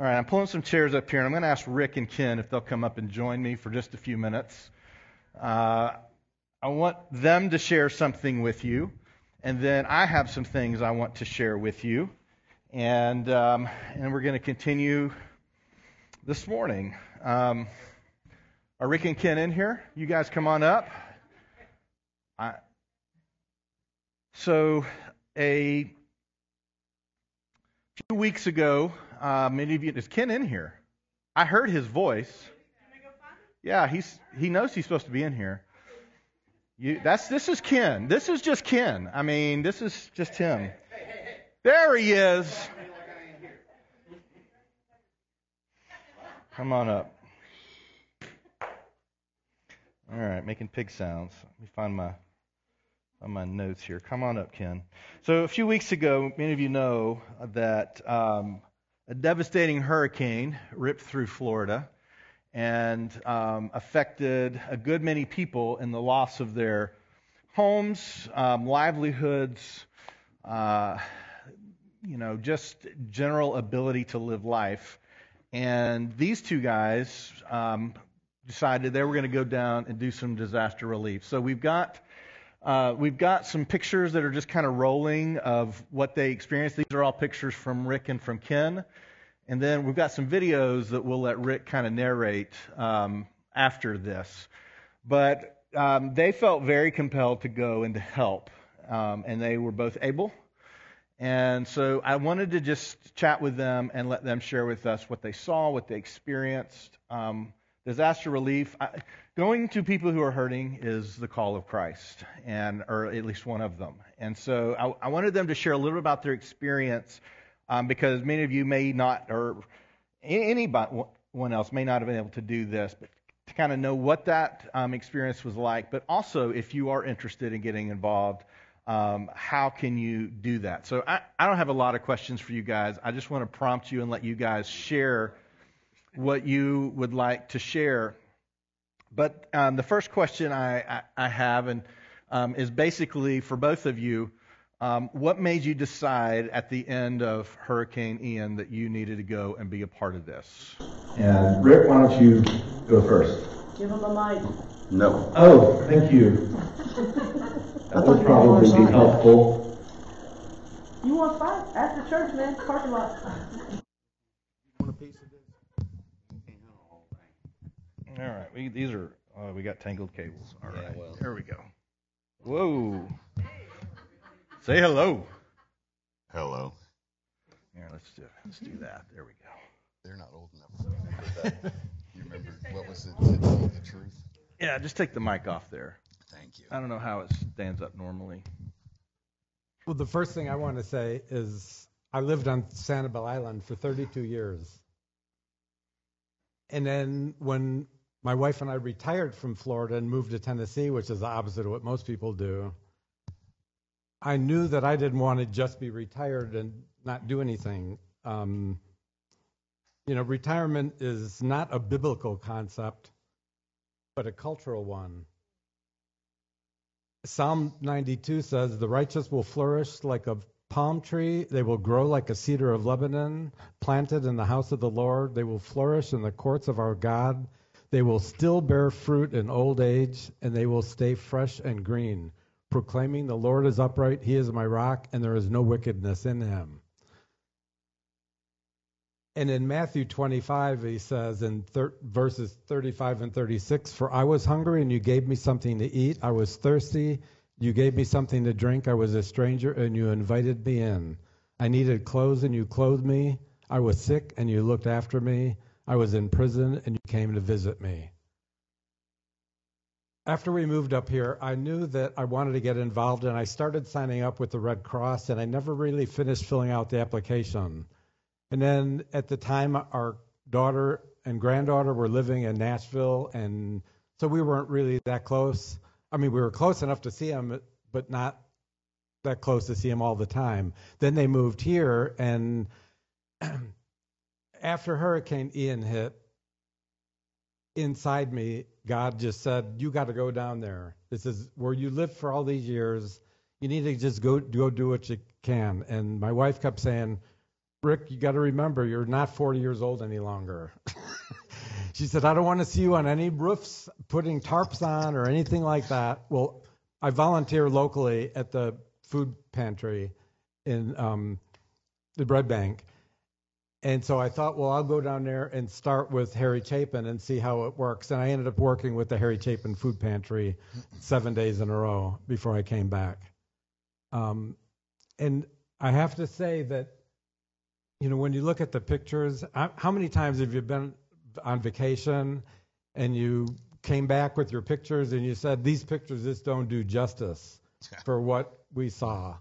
All right, I'm pulling some chairs up here, and I'm going to ask Rick and Ken if they'll come up and join me for just a few minutes. Uh, I want them to share something with you, and then I have some things I want to share with you, and um, and we're going to continue this morning. Um, are Rick and Ken in here? You guys come on up. I, so a few weeks ago, uh, many of you is Ken in here? I heard his voice. Yeah, he's he knows he's supposed to be in here. You, that's this is Ken. This is just Ken. I mean, this is just him. There he is. Come on up. All right, making pig sounds. Let me find my on my notes here. Come on up, Ken. So a few weeks ago, many of you know that um, a devastating hurricane ripped through Florida and um, affected a good many people in the loss of their homes, um, livelihoods, uh, you know, just general ability to live life. And these two guys um, decided they were going to go down and do some disaster relief. So we've got uh, we've got some pictures that are just kind of rolling of what they experienced. These are all pictures from Rick and from Ken. And then we've got some videos that we'll let Rick kind of narrate um, after this. But um, they felt very compelled to go and to help. Um, and they were both able. And so I wanted to just chat with them and let them share with us what they saw, what they experienced. Um, disaster relief. I, going to people who are hurting is the call of Christ, and or at least one of them. And so I, I wanted them to share a little bit about their experience, um, because many of you may not, or anyone else may not have been able to do this, but to kind of know what that um, experience was like. But also, if you are interested in getting involved. Um, how can you do that? So I, I don't have a lot of questions for you guys. I just want to prompt you and let you guys share what you would like to share. But um, the first question I, I, I have and um, is basically for both of you. Um, what made you decide at the end of Hurricane Ian that you needed to go and be a part of this? And Rick, why don't you go first? Give him a mic. No. Oh, thank you. That would probably be helpful. You want to five? After church, man. Parking lot. All right, we, these are uh, we got tangled cables. All right, Yeah, well. there we go. Whoa! Say hello. Hello. Here, let's do let's do that. There we go. They're not old enough to that. You remember what was it? To tell you the truth. Yeah, just take the mic off there. Thank you. I don't know how it stands up normally. Well, the first thing I want to say is I lived on Sanibel Island for 32 years. And then when my wife and I retired from Florida and moved to Tennessee, which is the opposite of what most people do, I knew that I didn't want to just be retired and not do anything. Um, you know, retirement is not a biblical concept, but a cultural one. Psalm 92 says, The righteous will flourish like a palm tree. They will grow like a cedar of Lebanon, planted in the house of the Lord. They will flourish in the courts of our God. They will still bear fruit in old age, and they will stay fresh and green, proclaiming, The Lord is upright, He is my rock, and there is no wickedness in Him. And in Matthew 25, he says in thir- verses 35 and 36, For I was hungry and you gave me something to eat. I was thirsty. You gave me something to drink. I was a stranger and you invited me in. I needed clothes and you clothed me. I was sick and you looked after me. I was in prison and you came to visit me. After we moved up here, I knew that I wanted to get involved and I started signing up with the Red Cross and I never really finished filling out the application. And then at the time, our daughter and granddaughter were living in Nashville, and so we weren't really that close. I mean, we were close enough to see them, but not that close to see them all the time. Then they moved here, and after Hurricane Ian hit, inside me, God just said, "You got to go down there. This is where you lived for all these years. You need to just go go do what you can." And my wife kept saying, Rick, you got to remember, you're not 40 years old any longer. she said, I don't want to see you on any roofs putting tarps on or anything like that. Well, I volunteer locally at the food pantry in um, the Red Bank. And so I thought, well, I'll go down there and start with Harry Chapin and see how it works. And I ended up working with the Harry Chapin food pantry seven days in a row before I came back. Um, and I have to say that, you know, when you look at the pictures, how many times have you been on vacation and you came back with your pictures and you said, these pictures just don't do justice for what we saw?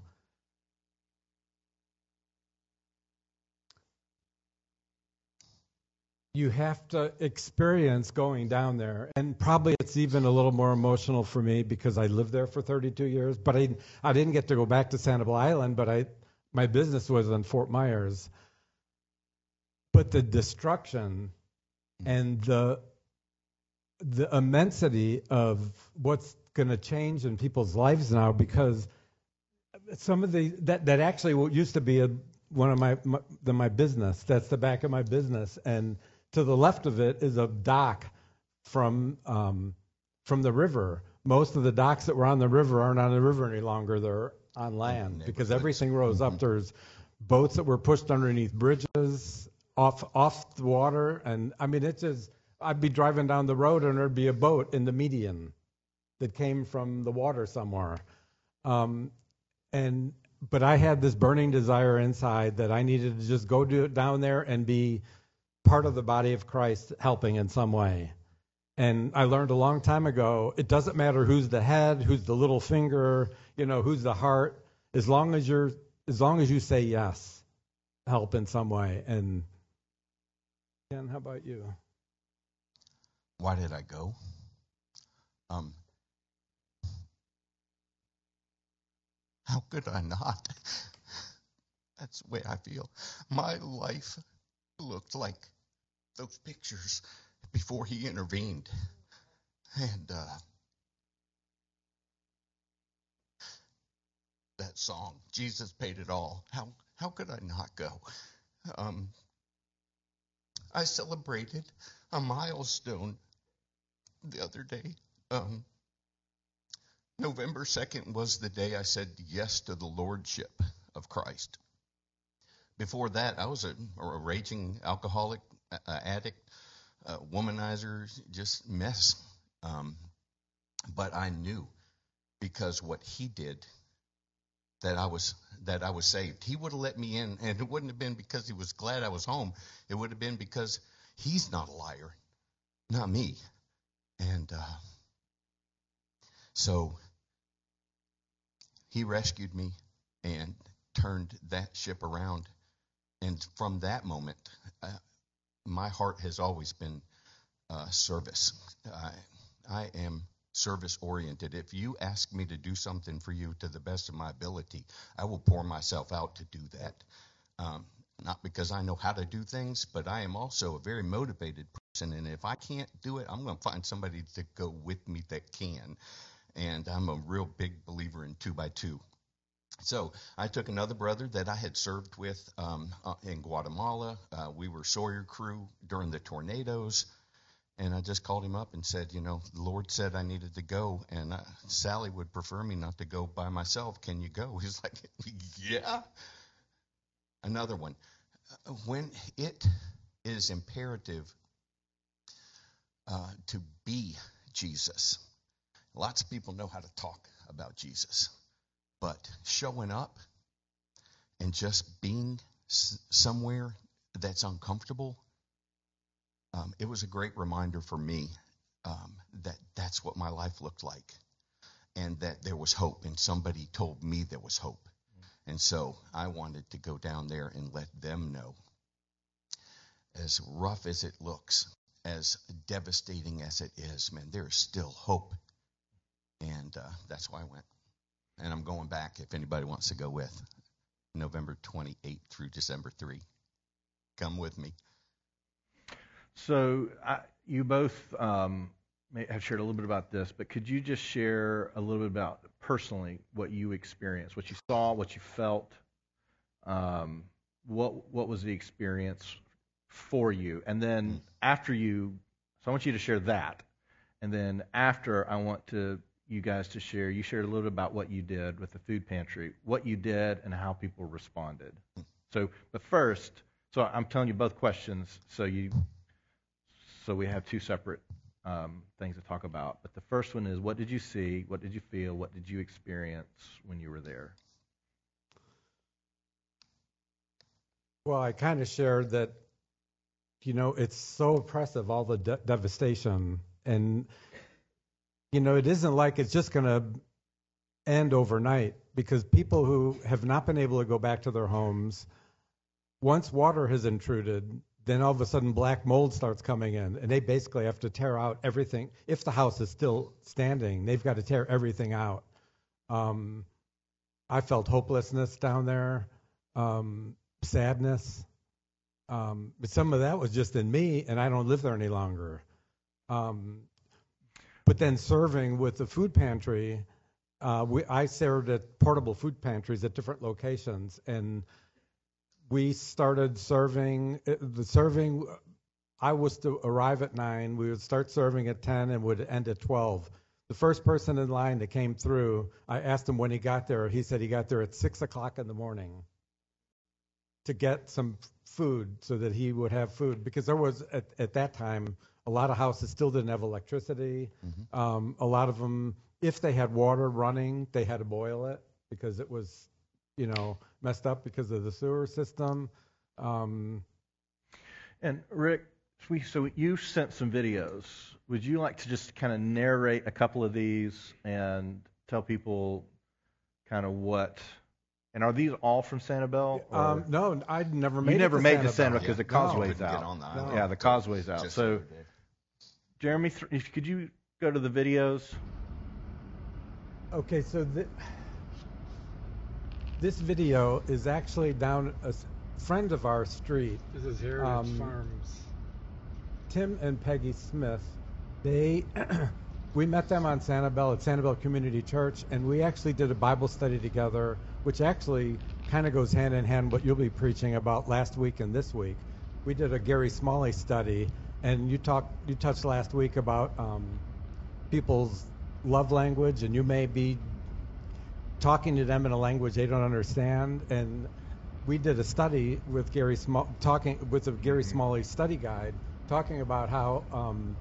You have to experience going down there. And probably it's even a little more emotional for me because I lived there for 32 years. But I, I didn't get to go back to Sanibel Island, but I, my business was in Fort Myers. But the destruction and the, the immensity of what's going to change in people's lives now because some of the, that, that actually used to be a, one of my, my, the, my business. That's the back of my business. And to the left of it is a dock from um, from the river. Most of the docks that were on the river aren't on the river any longer; they're on land because everything rose up. Mm-hmm. There's boats that were pushed underneath bridges off off the water, and I mean it's just I'd be driving down the road and there'd be a boat in the median that came from the water somewhere. Um, and but I had this burning desire inside that I needed to just go do down there and be part of the body of Christ helping in some way. And I learned a long time ago, it doesn't matter who's the head, who's the little finger, you know, who's the heart, as long as you're as long as you say yes, help in some way. And Ken, how about you? Why did I go? Um, how could I not? That's the way I feel. My life looked like those pictures before he intervened. And uh, that song, Jesus paid it all. How how could I not go? Um, I celebrated a milestone the other day. Um, November 2nd was the day I said yes to the Lordship of Christ. Before that, I was a, a raging alcoholic, uh, addict, uh, womanizer, just mess. Um, but I knew because what he did that I was that I was saved. He would have let me in, and it wouldn't have been because he was glad I was home. It would have been because he's not a liar, not me. And uh, so he rescued me and turned that ship around and from that moment, uh, my heart has always been uh, service. I, I am service oriented. If you ask me to do something for you to the best of my ability, I will pour myself out to do that. Um, not because I know how to do things, but I am also a very motivated person. And if I can't do it, I'm going to find somebody to go with me that can. And I'm a real big believer in two by two. So I took another brother that I had served with um, uh, in Guatemala. Uh, we were Sawyer crew during the tornadoes. And I just called him up and said, you know, the Lord said I needed to go, and uh, Sally would prefer me not to go by myself. Can you go? He's like, yeah. Another one. Uh, when it is imperative uh, to be Jesus, lots of people know how to talk about Jesus. But showing up and just being somewhere that's uncomfortable, um, it was a great reminder for me um, that that's what my life looked like and that there was hope. And somebody told me there was hope. And so I wanted to go down there and let them know. As rough as it looks, as devastating as it is, man, there is still hope. And uh, that's why I went and I'm going back if anybody wants to go with. November 28th through December 3. Come with me. So I, you both um, have shared a little bit about this, but could you just share a little bit about personally what you experienced, what you saw, what you felt, um, what what was the experience for you, and then Mm. after you, so I want you to share that, and then after I want to you guys to share. You shared a little bit about what you did with the food pantry, what you did, and how people responded. So, but first, so I'm telling you both questions, so you, so we have two separate um, things to talk about. But the first one is, what did you see? What did you feel? What did you experience when you were there? Well, I kind of shared that, you know, it's so oppressive, all the de- devastation. And, you know, it isn't like it's just going to end overnight because people who have not been able to go back to their homes, once water has intruded, then all of a sudden black mold starts coming in. And they basically have to tear out everything. If the house is still standing, they've got to tear everything out. Um, I felt hopelessness down there. Um, sadness. Um, but some of that was just in me, and I don't live there any longer. Um, but then serving with the food pantry, uh, we, I served at portable food pantries at different locations, and we started serving. uh, The serving, I was to arrive at nine. We would start serving at ten and would end at twelve. The first person in line that came through, I asked him when he got there. He said he got there at six o'clock in the morning to get some food so that he would have food because there was at, at that time a lot of houses still didn't have electricity um, a lot of them if they had water running they had to boil it because it was you know messed up because of the sewer system um, And Rick, we, so you sent some videos. Would you like to just kind of narrate a couple of these and tell people kind of what? And are these all from Sanibel? or- um, no i'd never made you it never to made the Sanibel. Sanibel because the causeway's Couldn't out. Get on the No. Yeah, the causeway's out. Just So, the other day. Jeremy, if, could you go to the videos? Okay, so th- this video is actually down a friend of our street, This is Heritage Um, Farms. Tim and Peggy Smith. They we met them on Sanibel at Sanibel Community Church, and we actually did a Bible study together, which actually kind of goes hand in hand what you'll be preaching about last week and this week. We did a Gary Smalley study, and you talked you touched last week about um, people's love language, and you may be talking to them in a language they don't understand. And we did a study with Gary Sm- talking with a Gary Smalley study guide, talking about how um,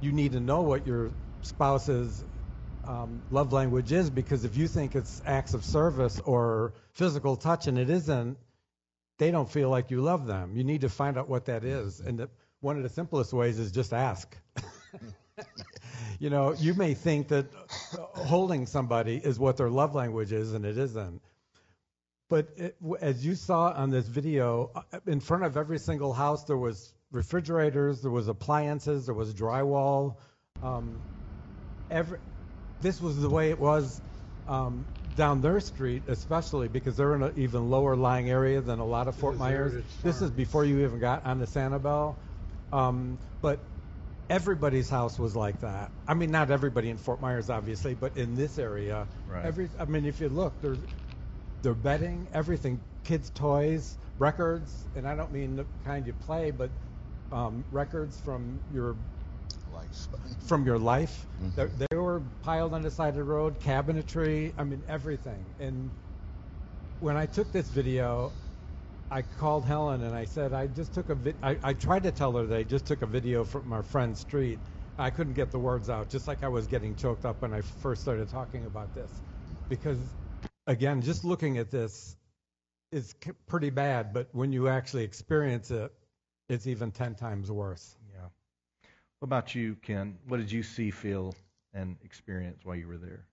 you need to know what your spouse's um, love language is because if you think it's acts of service or physical touch and it isn't, they don't feel like you love them. You need to find out what that is, and the, one of the simplest ways is just ask. you know, you may think that holding somebody is what their love language is, and it isn't. But it, as you saw on this video, uh, in front of every single house, there was refrigerators, there was appliances, there was drywall. Um, every, this was the way it was um, down their street, especially because they're in an even lower lying area than a lot of Fort Myers. This is before you even got on the Sanibel. Um, but everybody's house was like that. I mean, not everybody in Fort Myers, obviously, but in this area, Right. every. I mean, if you look, there's their bedding, everything, kids' toys, records, and I don't mean the kind you play, but um, records from your. From your life. Mhm. They, they were piled on the side of the road, cabinetry, I mean everything. And when I took this video, I called Helen and I said I just took a vid- I, I tried to tell her that I just took a video from our friend's street. I couldn't get the words out, just like I was getting choked up when I first started talking about this, because again, just looking at this is c- pretty bad, but when you actually experience it, it's even ten times worse. What about you, Ken? What did you see, feel, and experience while you were there?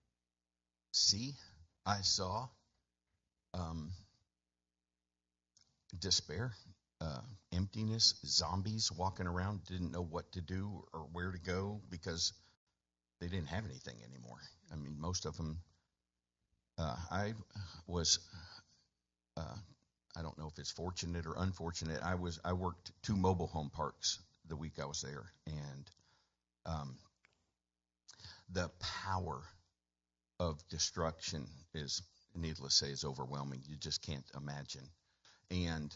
See, I saw um, despair, uh, emptiness, zombies walking around, didn't know what to do or where to go because they didn't have anything anymore. I mean, most of them. Uh, I was, uh, I don't know if it's fortunate or unfortunate. I was, I worked two mobile home parks the week I was there, and um, the power of destruction is, needless to say, is overwhelming. You just can't imagine. and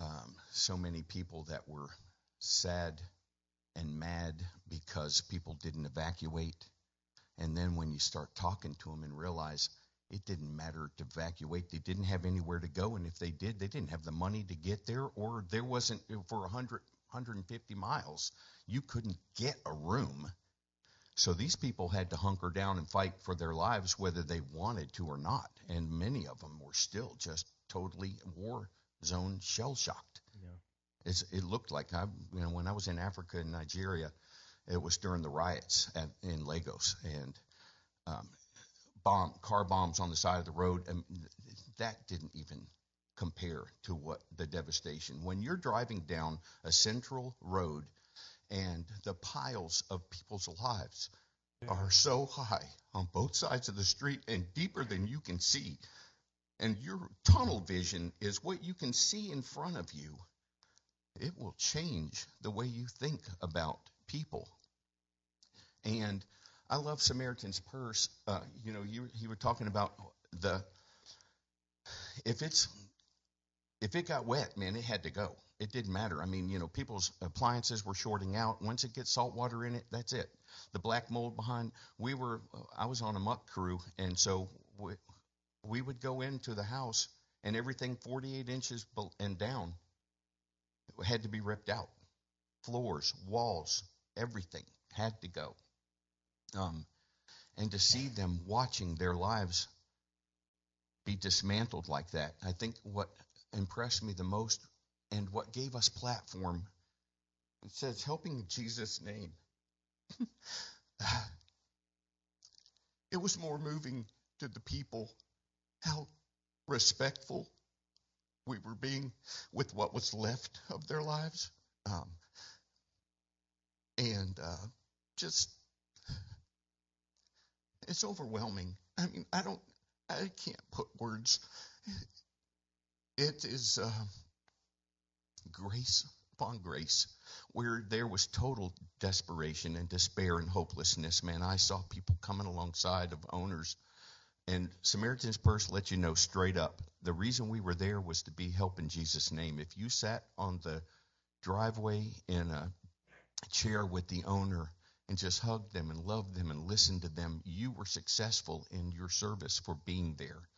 um, so many people that were sad and mad because people didn't evacuate. And then when you start talking to them and realize it didn't matter to evacuate, they didn't have anywhere to go. And if they did, they didn't have the money to get there, or there wasn't for a 100, 150 miles, you couldn't get a room. So these people had to hunker down and fight for their lives whether they wanted to or not. And many of them were still just totally war zone shell shocked. Yeah. It's, it looked like I, you know, when I was in Africa and Nigeria, it was during the riots at, in Lagos and um, bomb car bombs on the side of the road. And that didn't even compare to what the devastation. When you're driving down a central road and the piles of people's lives are so high on both sides of the street and deeper than you can see, and your tunnel vision is what you can see in front of you, it will change the way you think about people. And I love Samaritan's Purse. Uh, you know, you you were talking about the if it's if it got wet, man, it had to go. It didn't matter. I mean, you know, people's appliances were shorting out. Once it gets salt water in it, that's it. The black mold behind. We were. I was on a muck crew, and so we, we would go into the house, and everything 48 inches and down had to be ripped out. Floors, walls, everything had to go. Um, and to see them watching their lives be dismantled like that, I think what impressed me the most and what gave us platform, it says helping Jesus' name. it was more moving to the people how respectful we were being with what was left of their lives. Um, and uh, just it's overwhelming. I mean, I don't, I can't put words. It is uh, grace upon grace, where there was total desperation and despair and hopelessness. Man, I saw people coming alongside of owners, and Samaritan's Purse let you know straight up the reason we were there was to be helping Jesus' name. If you sat on the driveway in a chair with the owner and just hugged them and loved them and listened to them, you were successful in your service for being there.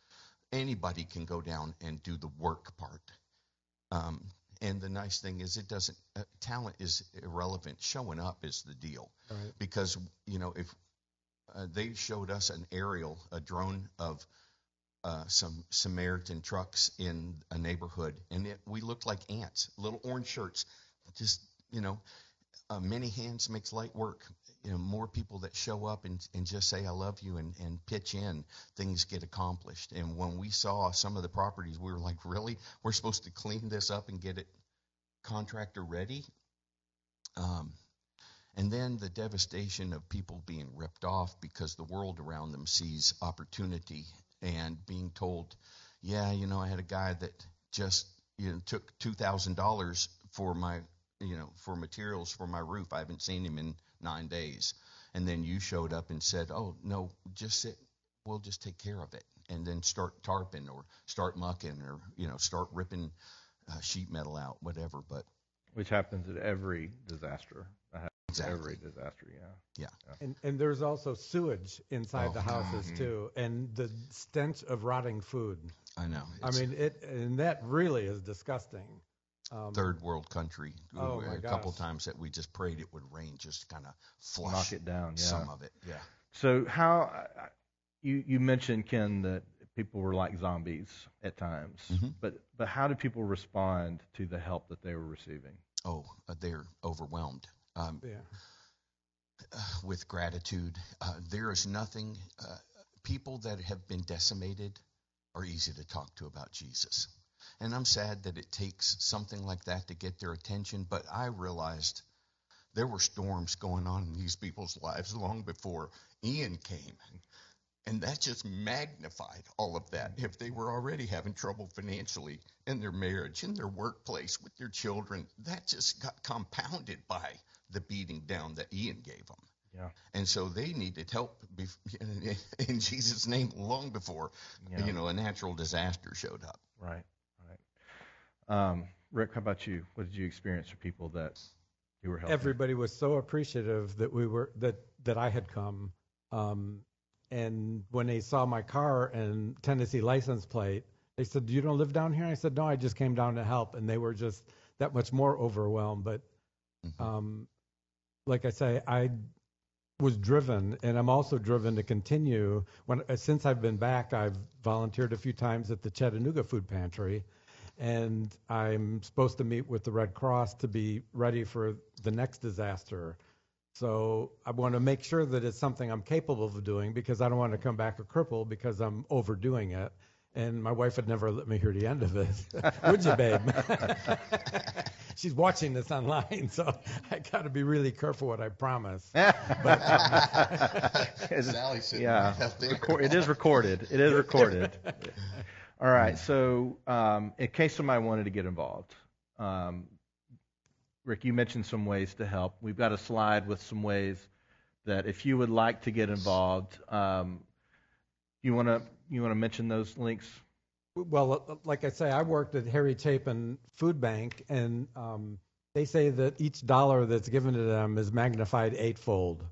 Anybody can go down and do the work part. Um, and the nice thing is, it doesn't, uh, talent is irrelevant. Showing up is the deal. Right. Because, you know, if uh, they showed us an aerial, a drone of uh, some Samaritan trucks in a neighborhood, and it, we looked like ants, little orange shirts, just, you know, uh, many hands makes light work. You know, more people that show up and, and just say I love you and, and pitch in, things get accomplished. And when we saw some of the properties, we were like, really, we're supposed to clean this up and get it contractor ready. Um, and then the devastation of people being ripped off because the world around them sees opportunity and being told, yeah, you know, I had a guy that just you know took two thousand dollars for my you know, for materials for my roof. I haven't seen him in nine days. And then you showed up and said, oh, no, just sit. We'll just take care of it. And then start tarping or start mucking or, you know, start ripping uh, sheet metal out, whatever. But which happens at every disaster. Exactly. Every disaster, yeah. Yeah. yeah. And, and there's also sewage inside oh, the houses mm-hmm. too, and the stench of rotting food. I know. I mean, it, and that really is disgusting. Um, third world country. Oh a my couple times that we just prayed it would rain, just kind of flush Knock it down, yeah. some of it. Yeah. So how you you mentioned Ken that people were like zombies at times, Mhm. but but how did people respond to the help that they were receiving? Oh, uh, they're overwhelmed. Um, Yeah. uh, with gratitude. Uh, there is nothing, uh, people that have been decimated are easy to talk to about Jesus. And I'm sad that it takes something like that to get their attention, but I realized there were storms going on in these people's lives long before Ian came. And that just magnified all of that. If they were already having trouble financially in their marriage, in their workplace, with their children, that just got compounded by the beating down that Ian gave them. Yeah. And so they needed help in Jesus' name long before, Yeah. you know, a natural disaster showed up. Right. Um, Rick, how about you? What did you experience for people that you were helping? Everybody was so appreciative that we were that that I had come, um, and when they saw my car and Tennessee license plate, they said, "You don't live down here?" I said, "No, I just came down to help," and they were just that much more overwhelmed. But Mhm. um, like I say, I was driven, and I'm also driven to continue. When since I've been back, I've volunteered a few times at the Chattanooga Food Pantry, and I'm supposed to meet with the Red Cross to be ready for the next disaster. So I want to make sure that it's something I'm capable of doing because I don't want to come back a cripple because I'm overdoing it. And my wife would never let me hear the end of it. Would you, babe? She's watching this online, so I got to be really careful what I promise. Is it- Sally's sitting yeah, right out there. It is recorded. It is recorded. All right. So, um, in case somebody wanted to get involved, um, Rick, you mentioned some ways to help. We've got a slide with some ways that if you would like to get involved, um, you want to you want to mention those links. Well, like I say, I worked at Harry Chapin Food Bank, and um, they say that each dollar that's given to them is magnified eightfold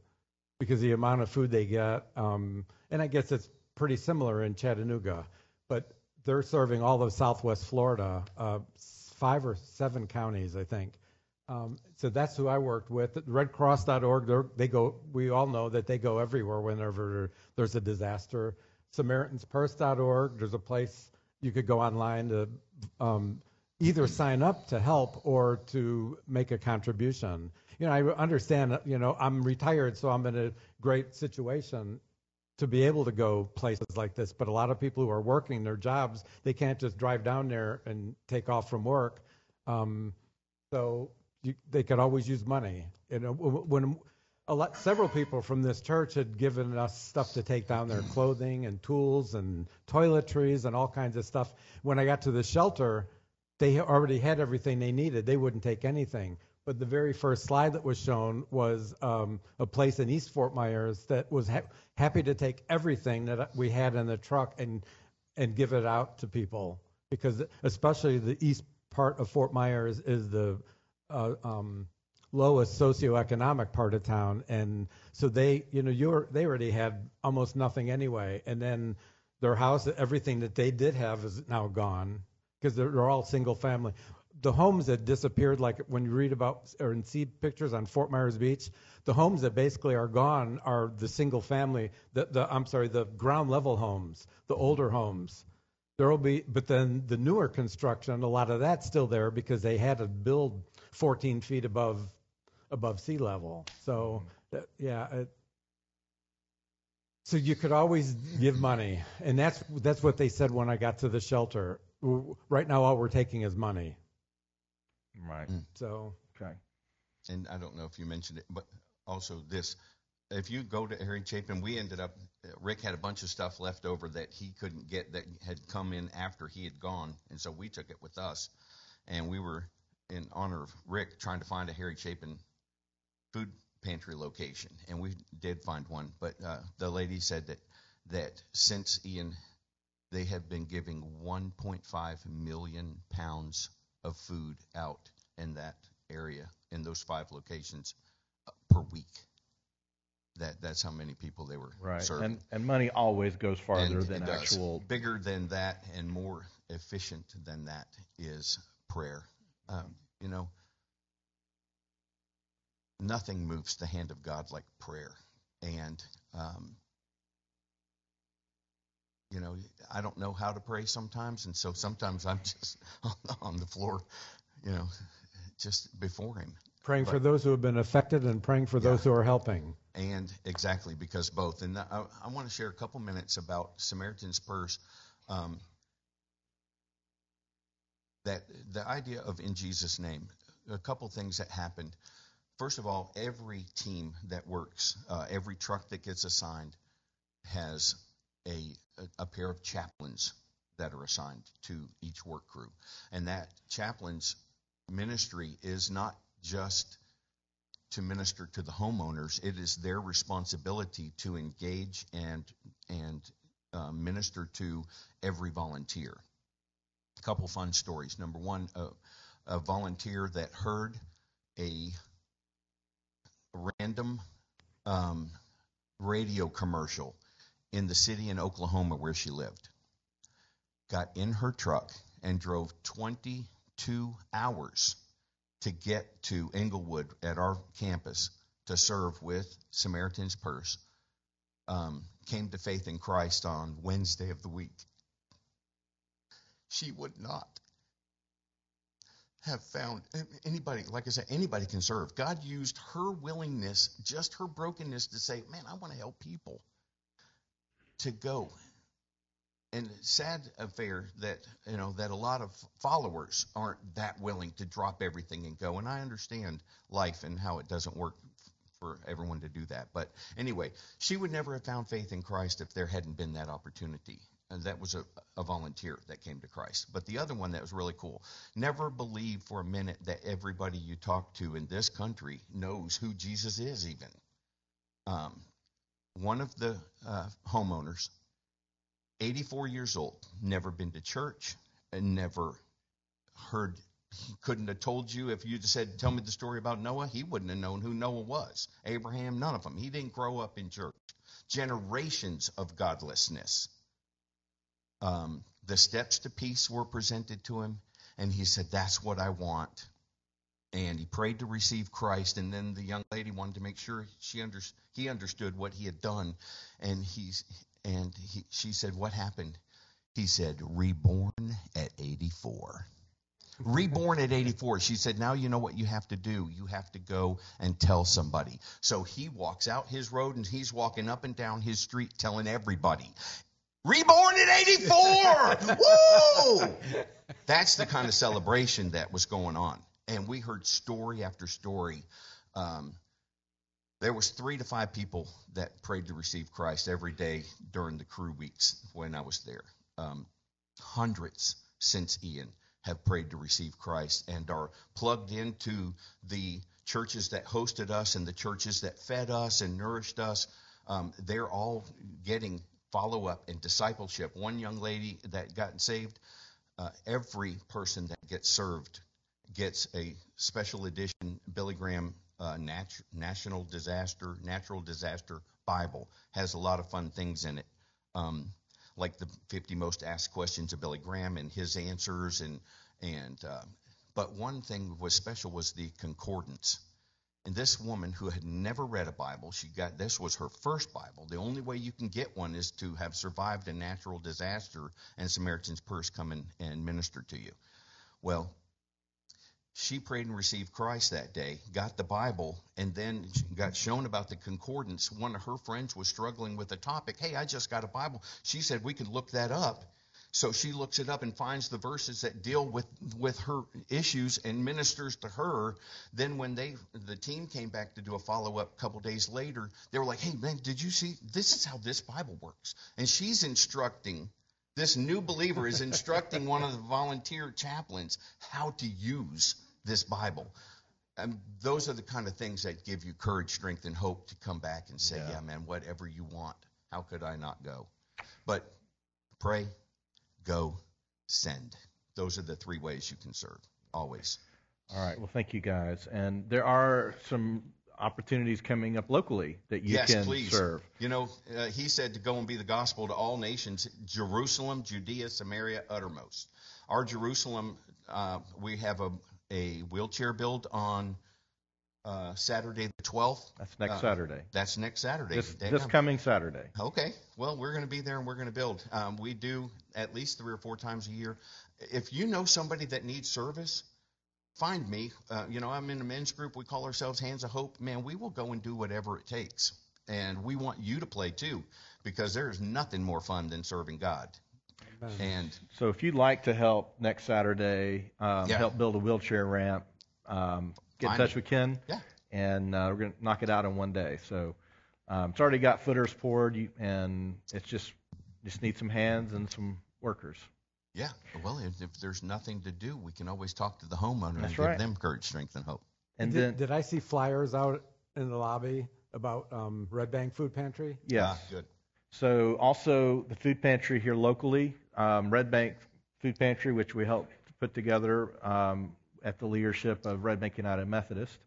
because the amount of food they get. Um, and I guess it's pretty similar in Chattanooga, but they're serving all of Southwest Florida, uh, five or seven counties, I think. Um, so that's who I worked with. RedCross.org, they go. We all know that they go everywhere whenever there's a disaster. SamaritansPurse.org, there's a place you could go online to um, either sign up to help or to make a contribution. You know, I understand. You know, I'm retired, so I'm in a great situation to be able to go places like this. But a lot of people who are working their jobs, they can't just drive down there and take off from work. Um, so you, they could always use money. You know, when a lot, several people from this church had given us stuff to take down there, clothing and tools and toiletries and all kinds of stuff. When I got to the shelter, they already had everything they needed. They wouldn't take anything. But the very first slide that was shown was um, a place in East Fort Myers that was ha- happy to take everything that we had in the truck and and give it out to people because especially the east part of Fort Myers is the uh, um, lowest socioeconomic part of town, and so they, you know, you're they already had almost nothing anyway, and then their house, everything that they did have is now gone because they're, they're all single family. The homes that disappeared, like when you read about or see pictures on Fort Myers Beach, the homes that basically are gone are the single family, the, the I'm sorry, the ground level homes, the older homes. There will be, but then the newer construction, a lot of that's still there because they had to build 14 feet above above sea level. So mm-hmm. that, yeah, it, so you could always give money, and that's that's what they said when I got to the shelter. Right now, all we're taking is money. Right. Mm. So Okay. and I don't know if you mentioned it, but also this. If you go to Harry Chapin, we ended up, Rick had a bunch of stuff left over that he couldn't get that had come in after he had gone. And so we took it with us. And we were, in honor of Rick, trying to find a Harry Chapin food pantry location. And we did find one. But uh, the lady said that, that since Ian, they have been giving 1.5 million pounds of food out in that area, in those five locations uh, per week. That that's how many people they were Right. serving. And and money always goes farther And than actual. bigger than that and more efficient than that is prayer. Um, you know, nothing moves the hand of God like prayer, and um, you know, I don't know how to pray sometimes, and so sometimes I'm just on, the floor, you know, just before Him. praying for those who have been affected and praying for those who are helping. And exactly because both. And I, I want to share a couple minutes about Samaritan's Purse. Um, that the idea of in Jesus' name, a couple things that happened. First of all, every team that works, uh, every truck that gets assigned, has a, a pair of chaplains that are assigned to each work crew, and that chaplain's ministry is not just to minister to the homeowners. It is their responsibility to engage and and uh, minister to every volunteer. A couple fun stories. Number one, a, a volunteer that heard a random um, radio commercial in the city in Oklahoma where she lived. Got in her truck and drove 22 hours to get to Englewood at our campus to serve with Samaritan's Purse. Um, came to faith in Christ on Wednesday of the week. She would not have found anybody, like I said, anybody can serve. God used her willingness, just her brokenness, to say, Man, I want to help people to go. And sad affair that you know that a lot of followers aren't that willing to drop everything and go. And I understand life and how it doesn't work for everyone to do that. But anyway, she would never have found faith in Christ if there hadn't been that opportunity. And that was a, a volunteer that came to Christ. But the other one that was really cool never believe for a minute that everybody you talk to in this country knows who Jesus is, even. Um, one of the uh, homeowners, 84 years old, never been to church, and never heard, he couldn't have told you if you just said, Tell me the story about Noah, he wouldn't have known who Noah was. Abraham, none of them. He didn't grow up in church. Generations of godlessness um, the steps to peace were presented to him, and he said, That's what I want. And he prayed to receive Christ, and then the young lady wanted to make sure she under, he understood what he had done. And, he's, and he, she said, What happened? He said, Reborn at 84. Reborn at 84. She said, Now you know what you have to do. You have to go and tell somebody. So he walks out his road and he's walking up and down his street telling everybody. Reborn in 84! Woo! That's the kind of celebration that was going on. And we heard story after story. Um, there was three to five people that prayed to receive Christ every day during the crew weeks when I was there. Um, hundreds since Ian have prayed to receive Christ and are plugged into the churches that hosted us and the churches that fed us and nourished us. Um, they're all getting follow up and discipleship. One young lady that got saved, uh, every person that gets served gets a special edition Billy Graham uh, nat- National Disaster Natural Disaster Bible. Has a lot of fun things in it, um, like the 50 most asked questions of Billy Graham and his answers, and and uh, but one thing was special was the concordance. And this woman who had never read a Bible, she got this was her first Bible. The only way you can get one is to have survived a natural disaster and Samaritan's Purse come in and minister to you. Well, she prayed and received Christ that day, got the Bible, and then got shown about the concordance. One of her friends was struggling with a topic. Hey, I just got a Bible. She said we could look that up so she looks it up and finds the verses that deal with, with her issues and ministers to her. Then when they the team came back to do a follow up a couple days later, they were like, "Hey man, did you see? This is how this Bible works." And she's instructing this new believer is instructing one of the volunteer chaplains how to use this Bible. And those are the kind of things that give you courage, strength, and hope to come back and say, yeah, yeah man, whatever you want, how could I not go? But pray, go, send. Those are the three ways you can serve, always. All right. Well, thank you guys. And there are some opportunities coming up locally that you yes, can please. serve. You know, uh, he said to go and be the gospel to all nations, Jerusalem, Judea, Samaria, uttermost. Our Jerusalem, uh, we have a, a wheelchair build on uh, Saturday the 12th. That's next Uh, Saturday. That's next Saturday. This, this coming Saturday. Okay. Well, we're going to be there and we're going to build. Um, we do at least three or four times a year. If you know somebody that needs service, find me. Uh, you know, I'm in a men's group. We call ourselves Hands of Hope. Man, we will go and do whatever it takes. And we want you to play too, because there's nothing more fun than serving God. And So if you'd like to help next Saturday, um, Yeah. help build a wheelchair ramp, um, get in touch me. with Ken. Yeah. And uh, we're going to knock it out in one day. So um, it's already got footers poured, and it's just just need some hands and some workers. Yeah, well, if, if there's nothing to do, we can always talk to the homeowner That's and right. give them courage, strength, and hope. And did, then did I see flyers out in the lobby about um, Red Bank Food Pantry? Yeah, Ah, good. So also the food pantry here locally, um, Red Bank Food Pantry, which we helped put together um, at the leadership of Red Bank United Methodist,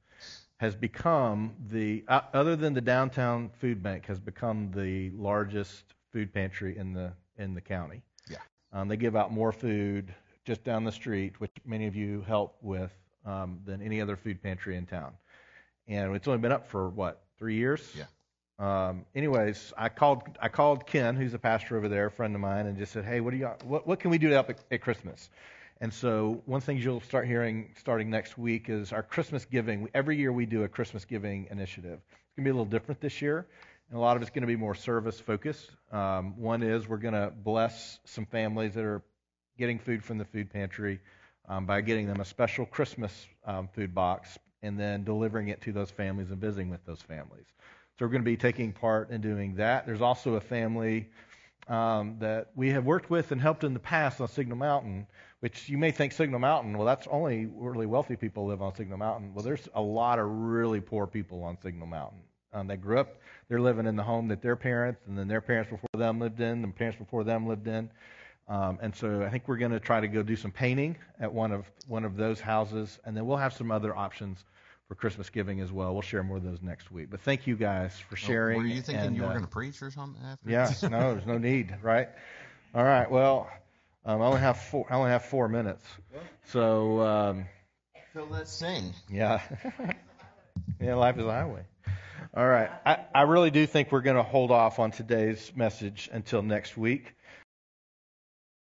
has become the, uh, other than the downtown food bank, has become the largest food pantry in the in the county. Um, they give out more food just down the street, which many of you help with, um, than any other food pantry in town. And it's only been up for what three years. Yeah. Um, anyways, I called I called Ken, who's a pastor over there, a friend of mine, and just said, hey, what do you what what can we do to help at, at Christmas? And so one thing you'll start hearing starting next week is our Christmas giving. Every year we do a Christmas giving initiative. It's going to be a little different this year, and a lot of it's going to be more service focused. Um, one is we're going to bless some families that are getting food from the food pantry um, by getting them a special Christmas um, food box and then delivering it to those families and visiting with those families. So we're going to be taking part in doing that. There's also a family um, that we have worked with and helped in the past on Signal Mountain, which you may think Signal Mountain, well, that's only really wealthy people live on Signal Mountain. Well, there's a lot of really poor people on Signal Mountain. Um, they grew up, they're living in the home that their parents and then their parents before them lived in, and parents before them lived in. Um, and so I think we're going to try to go do some painting at one of one of those houses, and then we'll have some other options for Christmas giving as well. We'll share more of those next week. But thank you guys for sharing. Were you thinking and, you were uh, going to preach or something after? Yeah, no, there's no need, right? All right, well, um, I only have four. I only have four minutes, so um, So let's sing. yeah, yeah, life is a highway. All right, I, I really do think we're going to hold off on today's message until next week.